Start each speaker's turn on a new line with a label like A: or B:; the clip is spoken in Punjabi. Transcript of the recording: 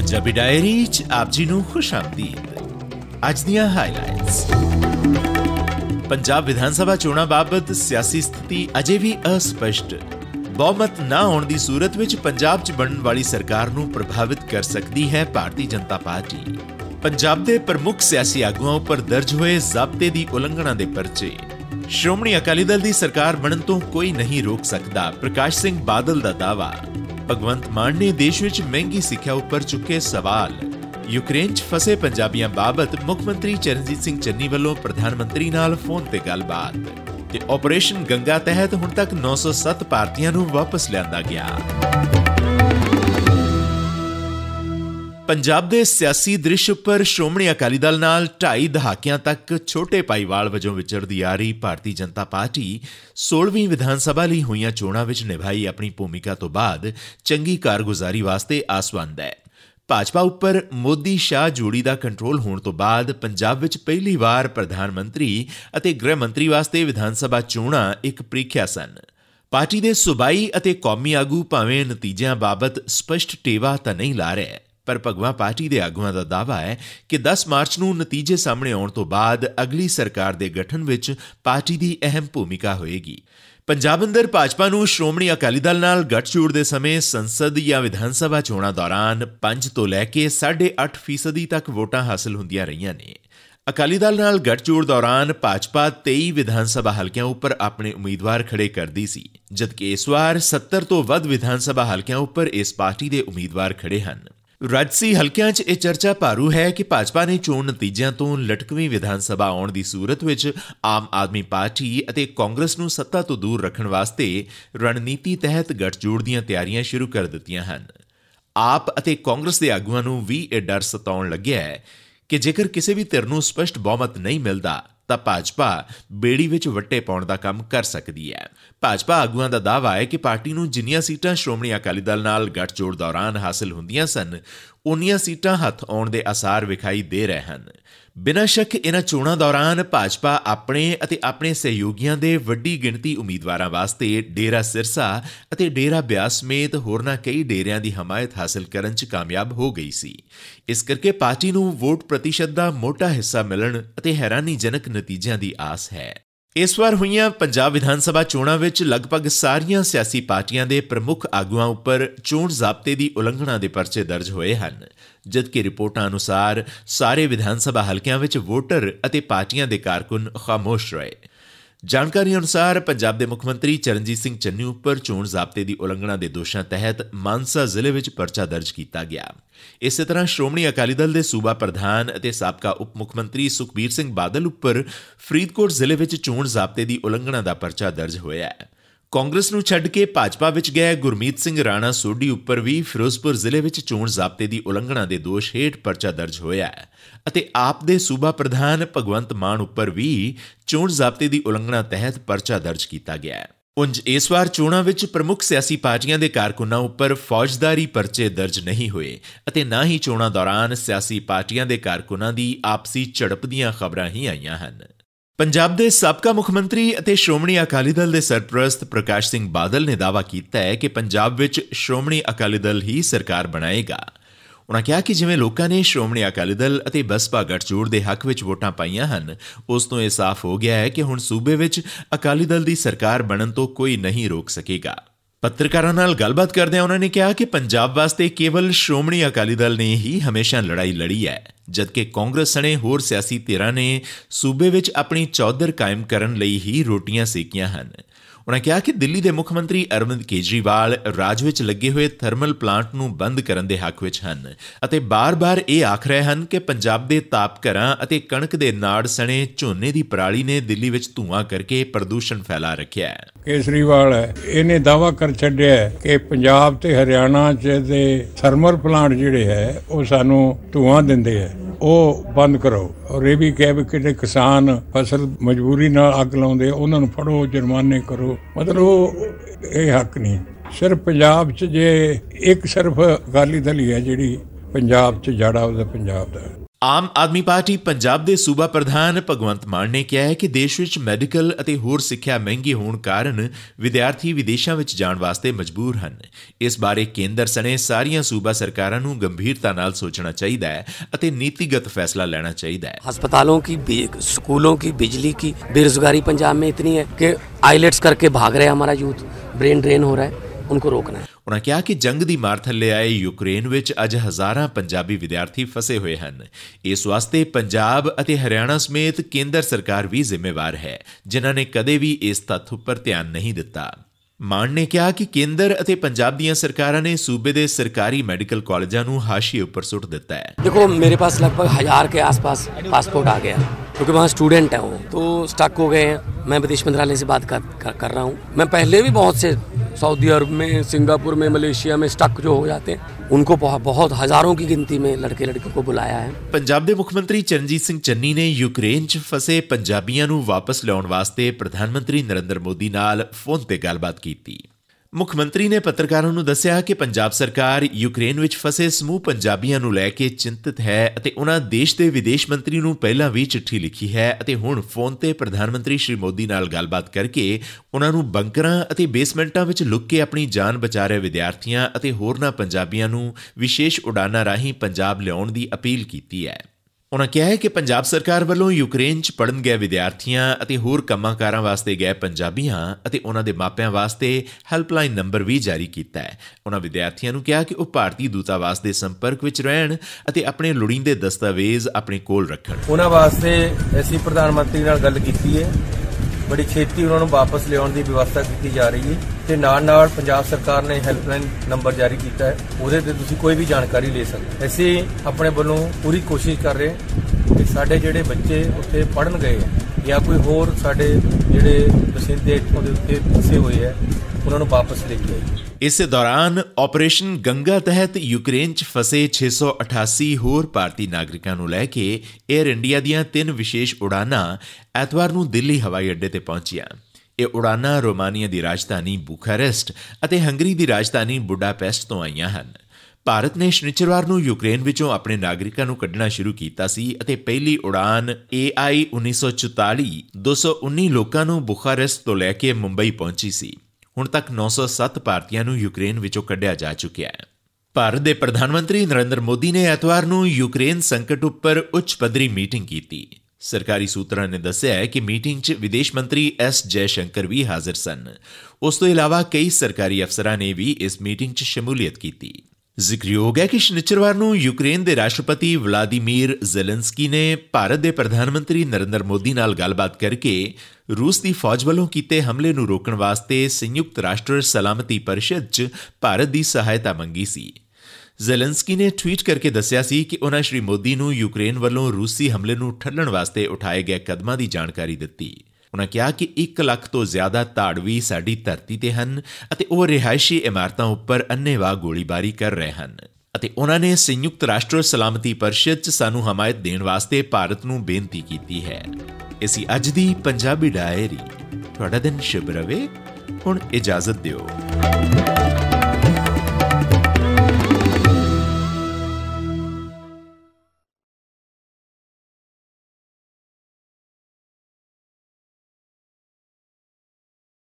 A: ਪੰਜਾਬੀ ਡਾਇਰੀ ਚ ਆਪ ਜੀ ਨੂੰ ਖੁਸ਼ ਆਮਦੀਦ ਅੱਜ ਦੀਆਂ ਹਾਈਲਾਈਟਸ ਪੰਜਾਬ ਵਿਧਾਨ ਸਭਾ ਚੋਣਾਂ ਬਾਬਤ ਸਿਆਸੀ ਸਥਿਤੀ ਅਜੇ ਵੀ ਅਸਪਸ਼ਟ ਬਹੁਮਤ ਨਾ ਹੋਣ ਦੀ ਸੂਰਤ ਵਿੱਚ ਪੰਜਾਬ 'ਚ ਬਣਨ ਵਾਲੀ ਸਰਕਾਰ ਨੂੰ ਪ੍ਰਭਾਵਿਤ ਕਰ ਸਕਦੀ ਹੈ ਭਾਰਤੀ ਜਨਤਾ ਪਾਰਟੀ ਪੰਜਾਬ ਦੇ ਪ੍ਰਮੁੱਖ ਸਿਆਸੀ ਆਗੂਆਂ ਉੱਪਰ ਦਰਜ ਹੋਏ ਜ਼ਾਬਤੇ ਦੀ ਉਲੰਘਣਾ ਦੇ ਪਰਚੇ ਸ਼੍ਰੋਮਣੀ ਅਕਾਲੀ ਦਲ ਦੀ ਸਰਕਾਰ ਬਣਨ ਤੋਂ ਕੋਈ ਨਹੀਂ ਰੋਕ ਸਕਦਾ ਪ੍ਰਕਾਸ਼ ਸਿੰਘ ਬਾਦਲ ਦਾ ਦਾਵਾ ਭਗਵੰਤ ਮਾਨ ਨੇ ਦੇਸ਼ ਵਿੱਚ ਮਹਿੰਗੀ ਸਿੱਖਿਆ ਉੱਪਰ ਚੁੱਕੇ ਸਵਾਲ। ਯੂਕਰੇਨ 'ਚ ਫਸੇ ਪੰਜਾਬੀਆਂ ਬਾਬਤ ਮੁੱਖ ਮੰਤਰੀ ਚਰਨਜੀਤ ਸਿੰਘ ਚੰਨੀ ਵੱਲੋਂ ਪ੍ਰਧਾਨ ਮੰਤਰੀ ਨਾਲ ਫੋਨ ਤੇ ਗੱਲਬਾਤ। ਤੇ ਆਪਰੇਸ਼ਨ ਗੰਗਾ ਤਹਿਤ ਹੁਣ ਤੱਕ 907 ਭਾਰਤੀਆਂ ਨੂੰ ਵਾਪਸ ਲਿਆਂਦਾ ਗਿਆ। ਪੰਜਾਬ ਦੇ ਸਿਆਸੀ ਦ੍ਰਿਸ਼ ਉੱਪਰ ਸ਼੍ਰੋਮਣੀ ਅਕਾਲੀ ਦਲ ਨਾਲ 2.5 ਦਹਾਕਿਆਂ ਤੱਕ ਛੋਟੇ ਪਾਈਵਾਲ ਵਜੋਂ ਵਿਚਰਦੀ ਆ ਰਹੀ ਭਾਰਤੀ ਜਨਤਾ ਪਾਰਟੀ 16ਵੀਂ ਵਿਧਾਨ ਸਭਾ ਲਈ ਹੋਈਆਂ ਚੋਣਾਂ ਵਿੱਚ ਨਿਭਾਈ ਆਪਣੀ ਭੂਮਿਕਾ ਤੋਂ ਬਾਅਦ ਚੰਗੀ ਕਾਰਗੁਜ਼ਾਰੀ ਵਾਸਤੇ ਆਸਵੰਦ ਹੈ। ਭਾਜਪਾ ਉੱਪਰ ਮੋਦੀ ਸ਼ਾਹ ਜੋੜੀ ਦਾ ਕੰਟਰੋਲ ਹੋਣ ਤੋਂ ਬਾਅਦ ਪੰਜਾਬ ਵਿੱਚ ਪਹਿਲੀ ਵਾਰ ਪ੍ਰਧਾਨ ਮੰਤਰੀ ਅਤੇ ਗ੍ਰਹਿ ਮੰਤਰੀ ਵਾਸਤੇ ਵਿਧਾਨ ਸਭਾ ਚੋਣਾਂ ਇੱਕ ਪ੍ਰੀਖਿਆ ਸਨ। ਪਾਰਟੀ ਦੇ ਸੁਬਾਈ ਅਤੇ ਕੌਮੀ ਆਗੂ ਭਾਵੇਂ ਨਤੀਜਿਆਂ ਬਾਬਤ ਸਪਸ਼ਟ ਟੇਵਾ ਤਾਂ ਨਹੀਂ ਲਾ ਰਹੇ ਪਰ ਭਗਵਾ ਪਾਰਟੀ ਦੇ ਆਗੂਆਂ ਦਾ ਦਾਅਵਾ ਹੈ ਕਿ 10 ਮਾਰਚ ਨੂੰ ਨਤੀਜੇ ਸਾਹਮਣੇ ਆਉਣ ਤੋਂ ਬਾਅਦ ਅਗਲੀ ਸਰਕਾਰ ਦੇ ਗਠਨ ਵਿੱਚ ਪਾਰਟੀ ਦੀ ਅਹਿਮ ਭੂਮਿਕਾ ਹੋਏਗੀ। ਪੰਜਾਬ ਅੰਦਰ ਭਾਜਪਾ ਨੂੰ ਸ਼੍ਰੋਮਣੀ ਅਕਾਲੀ ਦਲ ਨਾਲ ਗੱਠਜੋੜ ਦੇ ਸਮੇਂ ਸੰਸਦ ਜਾਂ ਵਿਧਾਨ ਸਭਾ ਚੋਣਾਂ ਦੌਰਾਨ 5 ਤੋਂ ਲੈ ਕੇ 8.5% ਤੱਕ ਵੋਟਾਂ ਹਾਸਲ ਹੁੰਦੀਆਂ ਰਹੀਆਂ ਨੇ। ਅਕਾਲੀ ਦਲ ਨਾਲ ਗੱਠਜੋੜ ਦੌਰਾਨ ਭਾਜਪਾ 23 ਵਿਧਾਨ ਸਭਾ ਹਲਕਿਆਂ ਉੱਪਰ ਆਪਣੇ ਉਮੀਦਵਾਰ ਖੜੇ ਕਰਦੀ ਸੀ, ਜਦਕਿ ਇਸ ਵਾਰ 70 ਤੋਂ ਵੱਧ ਵਿਧਾਨ ਸਭਾ ਹਲਕਿਆਂ ਉੱਪਰ ਇਸ ਪਾਰਟੀ ਦੇ ਉਮੀਦਵਾਰ ਖੜੇ ਹਨ। ਰਾਜਸੀ ਹਲਕਿਆਂ 'ਚ ਇਹ ਚਰਚਾ ਭਾਰੂ ਹੈ ਕਿ ਭਾਜਪਾ ਨੇ ਚੋਣ ਨਤੀਜਿਆਂ ਤੋਂ ਲਟਕਵੀਂ ਵਿਧਾਨ ਸਭਾ ਆਉਣ ਦੀ ਸੂਰਤ ਵਿੱਚ ਆਮ ਆਦਮੀ ਪਾਰਟੀ ਅਤੇ ਕਾਂਗਰਸ ਨੂੰ ਸੱਤਾ ਤੋਂ ਦੂਰ ਰੱਖਣ ਵਾਸਤੇ ਰਣਨੀਤੀ ਤਹਿਤ ਗੱਠਜੋੜ ਦੀਆਂ ਤਿਆਰੀਆਂ ਸ਼ੁਰੂ ਕਰ ਦਿੱਤੀਆਂ ਹਨ। ਆਪ ਅਤੇ ਕਾਂਗਰਸ ਦੇ ਆਗੂਆਂ ਨੂੰ ਵੀ ਇਹ ਡਰ ਸਤਾਉਣ ਲੱਗਿਆ ਹੈ ਕਿ ਜੇਕਰ ਕਿਸੇ ਵੀ ਧਿਰ ਨੂੰ ਸਪਸ਼ਟ ਬਹੁਮਤ ਨਹੀਂ ਮਿਲਦਾ ਤਾਂ ਭਾਜਪਾ ਬੇੜੀ ਵਿੱਚ ਵੱਟੇ ਪਾਉਣ ਦਾ ਕੰਮ ਕਰ ਸਕਦੀ ਹੈ। ਭਾਜਪਾ ਆਗੂਆਂ ਦਾ ਦਾਅਵਾ ਹੈ ਕਿ ਪਾਰਟੀ ਨੂੰ ਜਿੰਨੀਆਂ ਸੀਟਾਂ ਸ਼੍ਰੋਮਣੀ ਅਕਾਲੀ ਦਲ ਨਾਲ ਗੱਠਜੋੜ ਦੌਰਾਨ ਹਾਸਲ ਹੁੰਦੀਆਂ ਸਨ, ਉਨੀਆਂ ਸੀਟਾਂ ਹੱਥ ਆਉਣ ਦੇ ਆਸਾਰ ਵਿਖਾਈ ਦੇ ਰਹੇ ਹਨ। ਬਿਨਾਂ ਸ਼ੱਕ ਇਹਨਾਂ ਚੋਣਾਂ ਦੌਰਾਨ ਭਾਜਪਾ ਆਪਣੇ ਅਤੇ ਆਪਣੇ ਸਹਿਯੋਗੀਆਂ ਦੇ ਵੱਡੀ ਗਿਣਤੀ ਉਮੀਦਵਾਰਾਂ ਵਾਸਤੇ ਡੇਰਾ ਸਿਰਸਾ ਅਤੇ ਡੇਰਾ ਬਿਆਸ ਸਮੇਤ ਹੋਰਨਾਂ ਕਈ ਡੇਰਿਆਂ ਦੀ ਹਮਾਇਤ ਹਾਸਲ ਕਰਨ 'ਚ ਕਾਮਯਾਬ ਹੋ ਗਈ ਸੀ। ਇਸ ਕਰਕੇ ਪਾਰਟੀ ਨੂੰ ਵੋਟ ਪ੍ਰਤੀਸ਼ਤ ਦਾ ਮੋਟਾ ਹਿੱਸਾ ਮਿਲਣ ਅਤੇ ਹੈਰਾਨੀਜਨਕ ਨਤੀਜਿਆਂ ਦੀ ਆਸ ਹੈ। ਇਸ ਵਾਰ ਹੋਈਆਂ ਪੰਜਾਬ ਵਿਧਾਨ ਸਭਾ ਚੋਣਾਂ ਵਿੱਚ ਲਗਭਗ ਸਾਰੀਆਂ ਸਿਆਸੀ ਪਾਰਟੀਆਂ ਦੇ ਪ੍ਰਮੁੱਖ ਆਗੂਆਂ ਉੱਪਰ ਚੋਣ ਜ਼ਾਬਤੇ ਦੀ ਉਲੰਘਣਾ ਦੇ ਪਰਚੇ ਦਰਜ ਹੋਏ ਹਨ, ਜਦਕਿ ਰਿਪੋਰਟਾਂ ਅਨੁਸਾਰ ਸਾਰੇ ਵਿਧਾਨ ਸਭਾ ਹਲਕਿਆਂ ਵਿੱਚ ਵੋਟਰ ਅਤੇ ਪਾਰਟੀਆਂ ਦੇ ਕਾਰਕੁਨ ਖਾਮੋਸ਼ ਰਹੇ। ਜਾਣਕਾਰੀ ਅਨੁਸਾਰ ਪੰਜਾਬ ਦੇ ਮੁੱਖ ਮੰਤਰੀ ਚਰਨਜੀਤ ਸਿੰਘ ਚੰਨੀ ਉੱਪਰ ਚੋਣ ਜ਼ਾਬਤੇ ਦੀ ਉਲੰਘਣਾ ਦੇ ਦੋਸ਼ਾਂ ਤਹਿਤ ਮਾਨਸਾ ਜ਼ਿਲ੍ਹੇ ਵਿੱਚ ਪਰਚਾ ਦਰਜ ਕੀਤਾ ਗਿਆ। ਇਸੇ ਤਰ੍ਹਾਂ ਸ਼੍ਰੋਮਣੀ ਅਕਾਲੀ ਦਲ ਦੇ ਸੂਬਾ ਪ੍ਰਧਾਨ ਅਤੇ ਸਾਬਕਾ ਉਪ ਮੁੱਖ ਮੰਤਰੀ ਸੁਖਬੀਰ ਸਿੰਘ ਬਾਦਲ ਉੱਪਰ ਫਰੀਦਕੋਟ ਜ਼ਿਲ੍ਹੇ ਵਿੱਚ ਚੋਣ ਜ਼ਾਬਤੇ ਦੀ ਉਲੰਘਣਾ ਦਾ ਪਰਚਾ ਦਰਜ ਹੋਇਆ ਹੈ। ਕਾਂਗਰਸ ਨੂੰ ਛੱਡ ਕੇ ਭਾਜਪਾ ਵਿੱਚ ਗਏ ਗੁਰਮੀਤ ਸਿੰਘ ਰਾਣਾ ਸੋਢੀ ਉੱਪਰ ਵੀ ਫਿਰੋਜ਼ਪੁਰ ਜ਼ਿਲ੍ਹੇ ਵਿੱਚ ਚੋਣ ਜ਼ਾਬਤੇ ਦੀ ਉਲੰਘਣਾ ਦੇ ਦੋਸ਼ ਹੇਠ ਪਰਚਾ ਦਰਜ ਹੋਇਆ ਹੈ। ਅਤੇ ਆਪ ਦੇ ਸੂਬਾ ਪ੍ਰਧਾਨ ਭਗਵੰਤ ਮਾਨ ਉੱਪਰ ਵੀ ਚੋਣ ਜ਼ਾਬਤੇ ਦੀ ਉਲੰਘਣਾ ਤਹਿਤ ਪਰਚਾ ਦਰਜ ਕੀਤਾ ਗਿਆ ਹੈ। ਉੰਜ ਇਸ ਵਾਰ ਚੋਣਾਂ ਵਿੱਚ ਪ੍ਰਮੁੱਖ ਸਿਆਸੀ ਪਾਰਟੀਆਂ ਦੇ ਕਾਰਕੁਨਾਂ ਉੱਪਰ ਫੌਜਦਾਰੀ ਪਰਚੇ ਦਰਜ ਨਹੀਂ ਹੋਏ ਅਤੇ ਨਾ ਹੀ ਚੋਣਾਂ ਦੌਰਾਨ ਸਿਆਸੀ ਪਾਰਟੀਆਂ ਦੇ ਕਾਰਕੁਨਾਂ ਦੀ ਆਪਸੀ ਝੜਪ ਦੀਆਂ ਖਬਰਾਂ ਹੀ ਆਈਆਂ ਹਨ। ਪੰਜਾਬ ਦੇ ਸਾਬਕਾ ਮੁੱਖ ਮੰਤਰੀ ਅਤੇ ਸ਼੍ਰੋਮਣੀ ਅਕਾਲੀ ਦਲ ਦੇ ਸਰਪ੍ਰਸਤ ਪ੍ਰਕਾਸ਼ ਸਿੰਘ ਬਾਦਲ ਨੇ ਦਾਅਵਾ ਕੀਤਾ ਹੈ ਕਿ ਪੰਜਾਬ ਵਿੱਚ ਸ਼੍ਰੋਮਣੀ ਅਕਾਲੀ ਦਲ ਹੀ ਸਰਕਾਰ ਬਣਾਏਗਾ। ਉਹਨਾਂ ਕਿਹਾ ਕਿ ਜਿਵੇਂ ਲੋਕਾਂ ਨੇ ਸ਼੍ਰੋਮਣੀ ਅਕਾਲੀ ਦਲ ਅਤੇ ਬਸਪਾ ਗੱਠਜੋੜ ਦੇ ਹੱਕ ਵਿੱਚ ਵੋਟਾਂ ਪਾਈਆਂ ਹਨ, ਉਸ ਤੋਂ ਇਹ ਸਾਫ਼ ਹੋ ਗਿਆ ਹੈ ਕਿ ਹੁਣ ਸੂਬੇ ਵਿੱਚ ਅਕਾਲੀ ਦਲ ਦੀ ਸਰਕਾਰ ਬਣਨ ਤੋਂ ਕੋਈ ਨਹੀਂ ਰੋਕ ਸਕੇਗਾ। ਪੱਤਰਕਾਰਾਂ ਨਾਲ ਗੱਲਬਾਤ ਕਰਦਿਆਂ ਉਹਨਾਂ ਨੇ ਕਿਹਾ ਕਿ ਪੰਜਾਬ ਵਾਸਤੇ ਕੇਵਲ ਸ਼੍ਰੋਮਣੀ ਅਕਾਲੀ ਦਲ ਨੇ ਹੀ ਹਮੇਸ਼ਾ ਲੜਾਈ ਲੜੀ ਹੈ, ਜਦਕਿ ਕਾਂਗਰਸ ਸਣੇ ਹੋਰ ਸਿਆਸੀ ਧਿਰਾਂ ਨੇ ਸੂਬੇ ਵਿੱਚ ਆਪਣੀ ਚੌਧਰ ਕਾਇਮ ਕਰਨ ਲਈ ਹੀ ਰੋਟੀਆਂ ਸੇਕੀਆਂ ਹਨ। ਉਹਨਾਂ ਕਿਹਾ ਕਿ ਦਿੱਲੀ ਦੇ ਮੁੱਖ ਮੰਤਰੀ ਅਰਵਿੰਦ ਕੇਜਰੀਵਾਲ ਰਾਜ ਵਿੱਚ ਲੱਗੇ ਹੋਏ ਥਰਮਲ ਪਲਾਂਟ ਨੂੰ ਬੰਦ ਕਰਨ ਦੇ ਹੱਕ ਵਿੱਚ ਹਨ ਅਤੇ ਬਾਰ-ਬਾਰ ਇਹ ਆਖ ਰਹੇ ਹਨ ਕਿ ਪੰਜਾਬ ਦੇ ਤਾਪ ਘਰਾਂ ਅਤੇ ਕਣਕ ਦੇ ਨਾੜ ਸਣੇ ਝੋਨੇ ਦੀ ਪਰਾਲੀ ਨੇ ਦਿੱਲੀ ਵਿੱਚ ਧੂਆਂ ਕਰਕੇ ਪ੍ਰਦੂਸ਼ਣ ਫੈਲਾ ਰੱਖਿਆ ਹੈ।
B: ਕੇਜਰੀਵਾਲ ਹੈ ਇਹਨੇ ਦਾਵਾ ਕਰ ਛੱਡਿਆ ਕਿ ਪੰਜਾਬ ਤੇ ਹਰਿਆਣਾ 'ਚ ਦੇ ਥਰਮਲ ਪਲਾਂਟ ਜਿਹੜੇ ਹੈ, ਉਹ ਸਾਨੂੰ ਧੂਆਂ ਦਿੰਦੇ ਹੈ। ਉਹ ਬੰਦ ਕਰੋ। ਔਰ ਇਹ ਵੀ ਕਹਿ ਵੀ ਕਿਤੇ ਕਿਸਾਨ ਫਸਲ ਮਜਬੂਰੀ ਨਾਲ ਅੱਗ ਲਾਉਂਦੇ, ਉਹਨਾਂ ਨੂੰ ਫੜੋ, ਜੁਰਮਾਨੇ ਕਰੋ। ਮਤਲਬ ਉਹ ਇਹ ਹੱਕ ਨਹੀਂ। ਸਿਰਫ ਪੰਜਾਬ 'ਚ ਜੇ ਇੱਕ ਸਿਰਫ ਅਕਾਲੀ ਦਲ ਹੀ ਹੈ ਜਿਹੜੀ ਪੰਜਾਬ 'ਚ ਜੜਾ ਉਹਦਾ ਪੰਜਾਬ ਦਾ।
A: ਆਮ ਆਦਮੀ ਪਾਰਟੀ ਪੰਜਾਬ ਦੇ ਸੂਬਾ ਪ੍ਰਧਾਨ ਭਗਵੰਤ ਮਾਨ ਨੇ ਕਿਹਾ ਹੈ ਕਿ ਦੇਸ਼ ਵਿੱਚ ਮੈਡੀਕਲ ਅਤੇ ਹੋਰ ਸਿੱਖਿਆ ਮਹਿੰਗੀ ਹੋਣ ਕਾਰਨ ਵਿਦਿਆਰਥੀ ਵਿਦੇਸ਼ਾਂ ਵਿੱਚ ਜਾਣ ਵਾਸਤੇ ਮਜਬੂਰ ਹਨ ਇਸ ਬਾਰੇ ਕੇਂਦਰ ਸਣੇ ਸਾਰੀਆਂ ਸੂਬਾ ਸਰਕਾਰਾਂ ਨੂੰ ਗੰਭੀਰਤਾ ਨਾਲ ਸੋਚਣਾ ਚਾਹੀਦਾ ਹੈ ਅਤੇ ਨੀਤੀਗਤ ਫੈਸਲਾ ਲੈਣਾ ਚਾਹੀਦਾ ਹੈ
C: अस्पतालों की बि- स्कूलों की बिजली की बेरोजगारी पंजाब में इतनी है कि आईलेट्स करके भाग रहे हैं हमारा यूथ ब्रेन ड्रेन हो रहा है उनको रोकना है
A: ਉਨ੍ਹਾਂ ਕਿਹਾ ਕਿ ਜੰਗ ਦੀ ਮਾਰ ਥੱਲੇ ਆਏ ਯੂਕਰੇਨ ਵਿੱਚ ਅੱਜ ਹਜ਼ਾਰਾਂ ਪੰਜਾਬੀ ਵਿਦਿਆਰਥੀ ਫਸੇ ਹੋਏ ਹਨ ਇਸ ਵਾਸਤੇ ਪੰਜਾਬ ਅਤੇ ਹਰਿਆਣਾ ਸਮੇਤ ਕੇਂਦਰ ਸਰਕਾਰ ਵੀ ਜ਼ਿੰਮੇਵਾਰ ਹੈ ਜਿਨ੍ਹਾਂ ਨੇ ਕਦੇ ਵੀ ਇਸ ਤੱਥ ਉੱਪਰ ਧਿਆਨ ਨਹੀਂ ਦਿੱਤਾ ਮਾਨ ਨੇ ਕਿਹਾ ਕਿ ਕੇਂਦਰ ਅਤੇ ਪੰਜਾਬ ਦੀਆਂ ਸਰਕਾਰਾਂ ਨੇ ਸੂਬੇ ਦੇ ਸਰਕਾਰੀ ਮੈਡੀਕਲ ਕਾਲਜਾਂ ਨੂੰ ਹਾਸ਼ੀਏ ਉੱਪਰ ਸੁੱਟ ਦਿੱਤਾ ਹੈ
C: देखो मेरे पास लगभग हजार के आसपास पासपोर्ट आ गया क्योंकि वहाँ स्टूडेंट हैं वो तो स्टक हो गए हैं मैं विदेश मंत्रालय से बात कर, कर, कर रहा हूँ मैं पहले भी बहुत से सऊदी अरब में सिंगापुर में मलेशिया में स्टक जो हो जाते हैं उनको बहुत बहुत हज़ारों की गिनती में लड़के लड़कियों को बुलाया है
A: ਪੰਜਾਬ ਦੇ ਮੁੱਖ ਮੰਤਰੀ ਚਰਨਜੀਤ ਸਿੰਘ ਚੰਨੀ ਨੇ ਯੂਕਰੇਨ 'ਚ ਫਸੇ ਪੰਜਾਬੀਆਂ ਨੂੰ ਵਾਪਸ ਲਿਆਉਣ ਵਾਸਤੇ ਪ੍ਰਧਾਨ ਮੰਤਰੀ ਨਰਿੰਦਰ ਮੋਦੀ ਨਾਲ ਫੋਨ ਤੇ ਗੱਲਬਾਤ ਕੀਤੀ ਮੁੱਖ ਮੰਤਰੀ ਨੇ ਪੱਤਰਕਾਰਾਂ ਨੂੰ ਦੱਸਿਆ ਕਿ ਪੰਜਾਬ ਸਰਕਾਰ ਯੂਕਰੇਨ ਵਿੱਚ ਫਸੇ ਸਮੂਹ ਪੰਜਾਬੀਆਂ ਨੂੰ ਲੈ ਕੇ ਚਿੰਤਤ ਹੈ ਅਤੇ ਉਹਨਾਂ ਦੇਸ਼ ਦੇ ਵਿਦੇਸ਼ ਮੰਤਰੀ ਨੂੰ ਪਹਿਲਾਂ ਵੀ ਚਿੱਠੀ ਲਿਖੀ ਹੈ ਅਤੇ ਹੁਣ ਫੋਨ ਤੇ ਪ੍ਰਧਾਨ ਮੰਤਰੀ ਸ਼੍ਰੀ ਮੋਦੀ ਨਾਲ ਗੱਲਬਾਤ ਕਰਕੇ ਉਹਨਾਂ ਨੂੰ ਬੰਕਰਾਂ ਅਤੇ ਬੇਸਮੈਂਟਾਂ ਵਿੱਚ ਲੁੱਕ ਕੇ ਆਪਣੀ ਜਾਨ ਬਚਾ ਰਹੇ ਵਿਦਿਆਰਥੀਆਂ ਅਤੇ ਹੋਰਨਾਂ ਪੰਜਾਬੀਆਂ ਨੂੰ ਵਿਸ਼ੇਸ਼ ਉਡਾਨਾਂ ਰਾਹੀਂ ਪੰਜਾਬ ਲਿਆਉਣ ਦੀ ਅਪੀਲ ਕੀਤੀ ਹੈ। ਉਨ੍ਹਾਂ ਕਿਹਾ ਹੈ ਕਿ ਪੰਜਾਬ ਸਰਕਾਰ ਵੱਲੋਂ ਯੂਕਰੇਨ 'ਚ ਪੜਨ ਗਏ ਵਿਦਿਆਰਥੀਆਂ ਅਤੇ ਹੋਰ ਕੰਮਾਂਕਾਰਾਂ ਵਾਸਤੇ ਗਏ ਪੰਜਾਬੀਆਂ ਅਤੇ ਉਹਨਾਂ ਦੇ ਮਾਪਿਆਂ ਵਾਸਤੇ ਹੈਲਪਲਾਈਨ ਨੰਬਰ ਵੀ ਜਾਰੀ ਕੀਤਾ ਹੈ। ਉਨ੍ਹਾਂ ਵਿਦਿਆਰਥੀਆਂ ਨੂੰ ਕਿਹਾ ਕਿ ਉਹ ਭਾਰਤੀ ਦੂਤਾਵਾਸ ਦੇ ਸੰਪਰਕ ਵਿੱਚ ਰਹਿਣ ਅਤੇ ਆਪਣੇ ਲੋੜੀਂਦੇ ਦਸਤਾਵੇਜ਼ ਆਪਣੇ ਕੋਲ ਰੱਖਣ।
D: ਉਹਨਾਂ ਵਾਸਤੇ ਅਸੀਂ ਪ੍ਰਧਾਨ ਮੰਤਰੀ ਨਾਲ ਗੱਲ ਕੀਤੀ ਹੈ ਬੜੀ ਛੇਤੀ ਉਹਨਾਂ ਨੂੰ ਵਾਪਸ ਲਿਆਉਣ ਦੀ ਵਿਵਸਥਾ ਕੀਤੀ ਜਾ ਰਹੀ ਹੈ ਤੇ ਨਾਲ ਨਾਲ ਪੰਜਾਬ ਸਰਕਾਰ ਨੇ ਹੈਲਪਲਾਈਨ ਨੰਬਰ ਜਾਰੀ ਕੀਤਾ ਹੈ ਉਹਦੇ ਤੇ ਤੁਸੀਂ ਕੋਈ ਵੀ ਜਾਣਕਾਰੀ ਲੈ ਸਕਦੇ ਹੋ। ਅਸੀਂ ਆਪਣੇ ਵੱਲੋਂ ਪੂਰੀ ਕੋਸ਼ਿਸ਼ ਕਰ ਰਹੇ ਹਾਂ ਕਿ ਸਾਡੇ ਜਿਹੜੇ ਬੱਚੇ ਉੱਥੇ ਪੜਨ ਗਏ ਹੈ ਜਾਂ ਕੋਈ ਹੋਰ ਸਾਡੇ ਜਿਹੜੇ ਵਸਿੰਦੇ ਇੱਥੋਂ ਦੇ ਉੱਤੇ ਫਸੇ ਹੋਏ ਹੈ, ਉਹਨਾਂ ਨੂੰ ਵਾਪਸ ਲੈ ਕੇ ਆਈਏ
A: ਇਸੇ ਦੌਰਾਨ ਆਪਰੇਸ਼ਨ ਗੰਗਾ ਤਹਿਤ ਯੂਕਰੇਨ 'ਚ ਫਸੇ 688 ਹੋਰ ਭਾਰਤੀ ਨਾਗਰਿਕਾਂ ਨੂੰ ਲੈ ਕੇ 에ਅਰ ਇੰਡੀਆ ਦੀਆਂ ਤਿੰਨ ਵਿਸ਼ੇਸ਼ ਉਡਾਨਾਂ ਐਤਵਾਰ ਨੂੰ ਦਿੱਲੀ ਹਵਾਈ ਅੱਡੇ ਤੇ ਪਹੁੰਚੀਆਂ। ਇਹ ਉਡਾਨਾਂ ਰੋਮਾਨੀਆ ਦੀ ਰਾਜਧਾਨੀ ਬੁਖਾਰੈਸਟ ਅਤੇ ਹੰਗਰੀ ਦੀ ਰਾਜਧਾਨੀ ਬੁਡਾਪੈਸਟ ਤੋਂ ਆਈਆਂ ਹਨ। ਭਾਰਤ ਨੇ ਸ਼ਨੀਚਰਵਾਰ ਨੂੰ ਯੂਕਰੇਨ ਵਿੱਚੋਂ ਆਪਣੇ ਨਾਗਰਿਕਾਂ ਨੂੰ ਕੱਢਣਾ ਸ਼ੁਰੂ ਕੀਤਾ ਸੀ ਅਤੇ ਪਹਿਲੀ ਉਡਾਨ AI 1944 219 ਲੋਕਾਂ ਨੂੰ ਬੁਖਾਰੈਸਟ ਤੋਂ ਲੈ ਕੇ ਮੁੰਬਈ ਪਹੁੰਚੀ ਸੀ। ਹੁਣ ਤੱਕ 907 ਭਾਰਤੀਆਂ ਨੂੰ ਯੂਕਰੇਨ ਵਿੱਚੋਂ ਕੱਢਿਆ ਜਾ ਚੁੱਕਿਆ ਹੈ। ਭਾਰਤ ਦੇ ਪ੍ਰਧਾਨ ਮੰਤਰੀ ਨਰਿੰਦਰ ਮੋਦੀ ਨੇ ਐਤਵਾਰ ਨੂੰ ਯੂਕਰੇਨ ਸੰਕਟ ਉੱਪਰ ਉੱਚ ਪੱਧਰੀ ਮੀਟਿੰਗ ਕੀਤੀ। ਸਰਕਾਰੀ ਸੂਤਰਾਂ ਨੇ ਦੱਸਿਆ ਹੈ ਕਿ ਮੀਟਿੰਗ 'ਚ ਵਿਦੇਸ਼ ਮੰਤਰੀ ਐਸ ਜੈ ਸ਼ੰਕਰ ਵੀ ਹਾਜ਼ਰ ਸਨ। ਉਸ ਤੋਂ ਇਲਾਵਾ ਕਈ ਸਰਕਾਰੀ ਅਫਸਰਾਂ ਨੇ ਵੀ ਇਸ ਮੀਟਿੰਗ 'ਚ ਸ਼ਮੂਲੀਅਤ ਕੀਤੀ। ਜ਼ਿਕਰਯੋਗ ਹੈ ਕਿ ਸ਼ਨੀਚਰਵਾਰ ਨੂੰ ਯੂਕਰੇਨ ਦੇ ਰਾਸ਼ਟਰਪਤੀ ਵਲਾਦੀਮੀਰ ਜ਼ੈਲੈਂਸਕੀ ਨੇ ਭਾਰਤ ਦੇ ਪ੍ਰਧਾਨ ਮੰਤਰੀ ਨਰਿੰਦਰ ਮੋਦੀ ਨਾਲ ਗੱਲਬਾਤ ਕਰਕੇ ਰੂਸ ਦੀ ਫੌਜ ਵੱਲੋਂ ਕੀਤੇ ਹਮਲੇ ਨੂੰ ਰੋਕਣ ਵਾਸਤੇ ਸੰਯੁਕਤ ਰਾਸ਼ਟਰ ਸਲਾਮਤੀ ਪਰਿਸ਼ਦ 'ਚ ਭਾਰਤ ਦੀ ਸਹਾਇਤਾ ਮੰਗੀ ਸੀ। ਜ਼ੈਲੈਂਸਕੀ ਨੇ ਟਵੀਟ ਕਰਕੇ ਦੱਸਿਆ ਸੀ ਕਿ ਉਹਨਾਂ ਸ਼੍ਰੀ ਮੋਦੀ ਨੂੰ ਯੂਕਰੇਨ ਵੱਲੋਂ ਰੂਸੀ ਹਮਲੇ ਨੂੰ ਠੱਲਣ ਵਾਸਤੇ ਉਠਾਏ ਗਏ ਕਦਮਾਂ ਦੀ ਜਾਣਕਾਰੀ ਦਿੱਤੀ। ਉਨ੍ਹਾਂ ਕਿਹਾ ਕਿ 1 ਲੱਖ ਤੋਂ ਜ਼ਿਆਦਾ ਤਾੜਵੀ ਸਾਡੀ ਧਰਤੀ ਤੇ ਹਨ ਅਤੇ ਉਹ ਰਿਹਾਇਸ਼ੀ ਇਮਾਰਤਾਂ ਉੱਪਰ ਅੰਨ੍ਹੇਵਾਹ ਗੋਲੀਬਾਰੀ ਕਰ ਰਹੇ ਹਨ। ਅਤੇ ਉਹਨਾਂ ਨੇ ਸੰਯੁਕਤ ਰਾਸ਼ਟਰ ਸਲਾਮਤੀ ਪਰਿਸ਼ਦ 'ਚ ਸਾਨੂੰ ਹਮਾਇਤ ਦੇਣ ਵਾਸਤੇ ਭਾਰਤ ਨੂੰ ਬੇਨਤੀ ਕੀਤੀ ਹੈ। ਇਸੀ ਅੱਜ ਦੀ ਪੰਜਾਬੀ ਡਾਇਰੀ। ਤੁਹਾਡਾ ਦਿਨ ਸ਼ੁਭ ਰਵੇ। ਹੁਣ ਇਜਾਜ਼ਤ ਦਿਓ।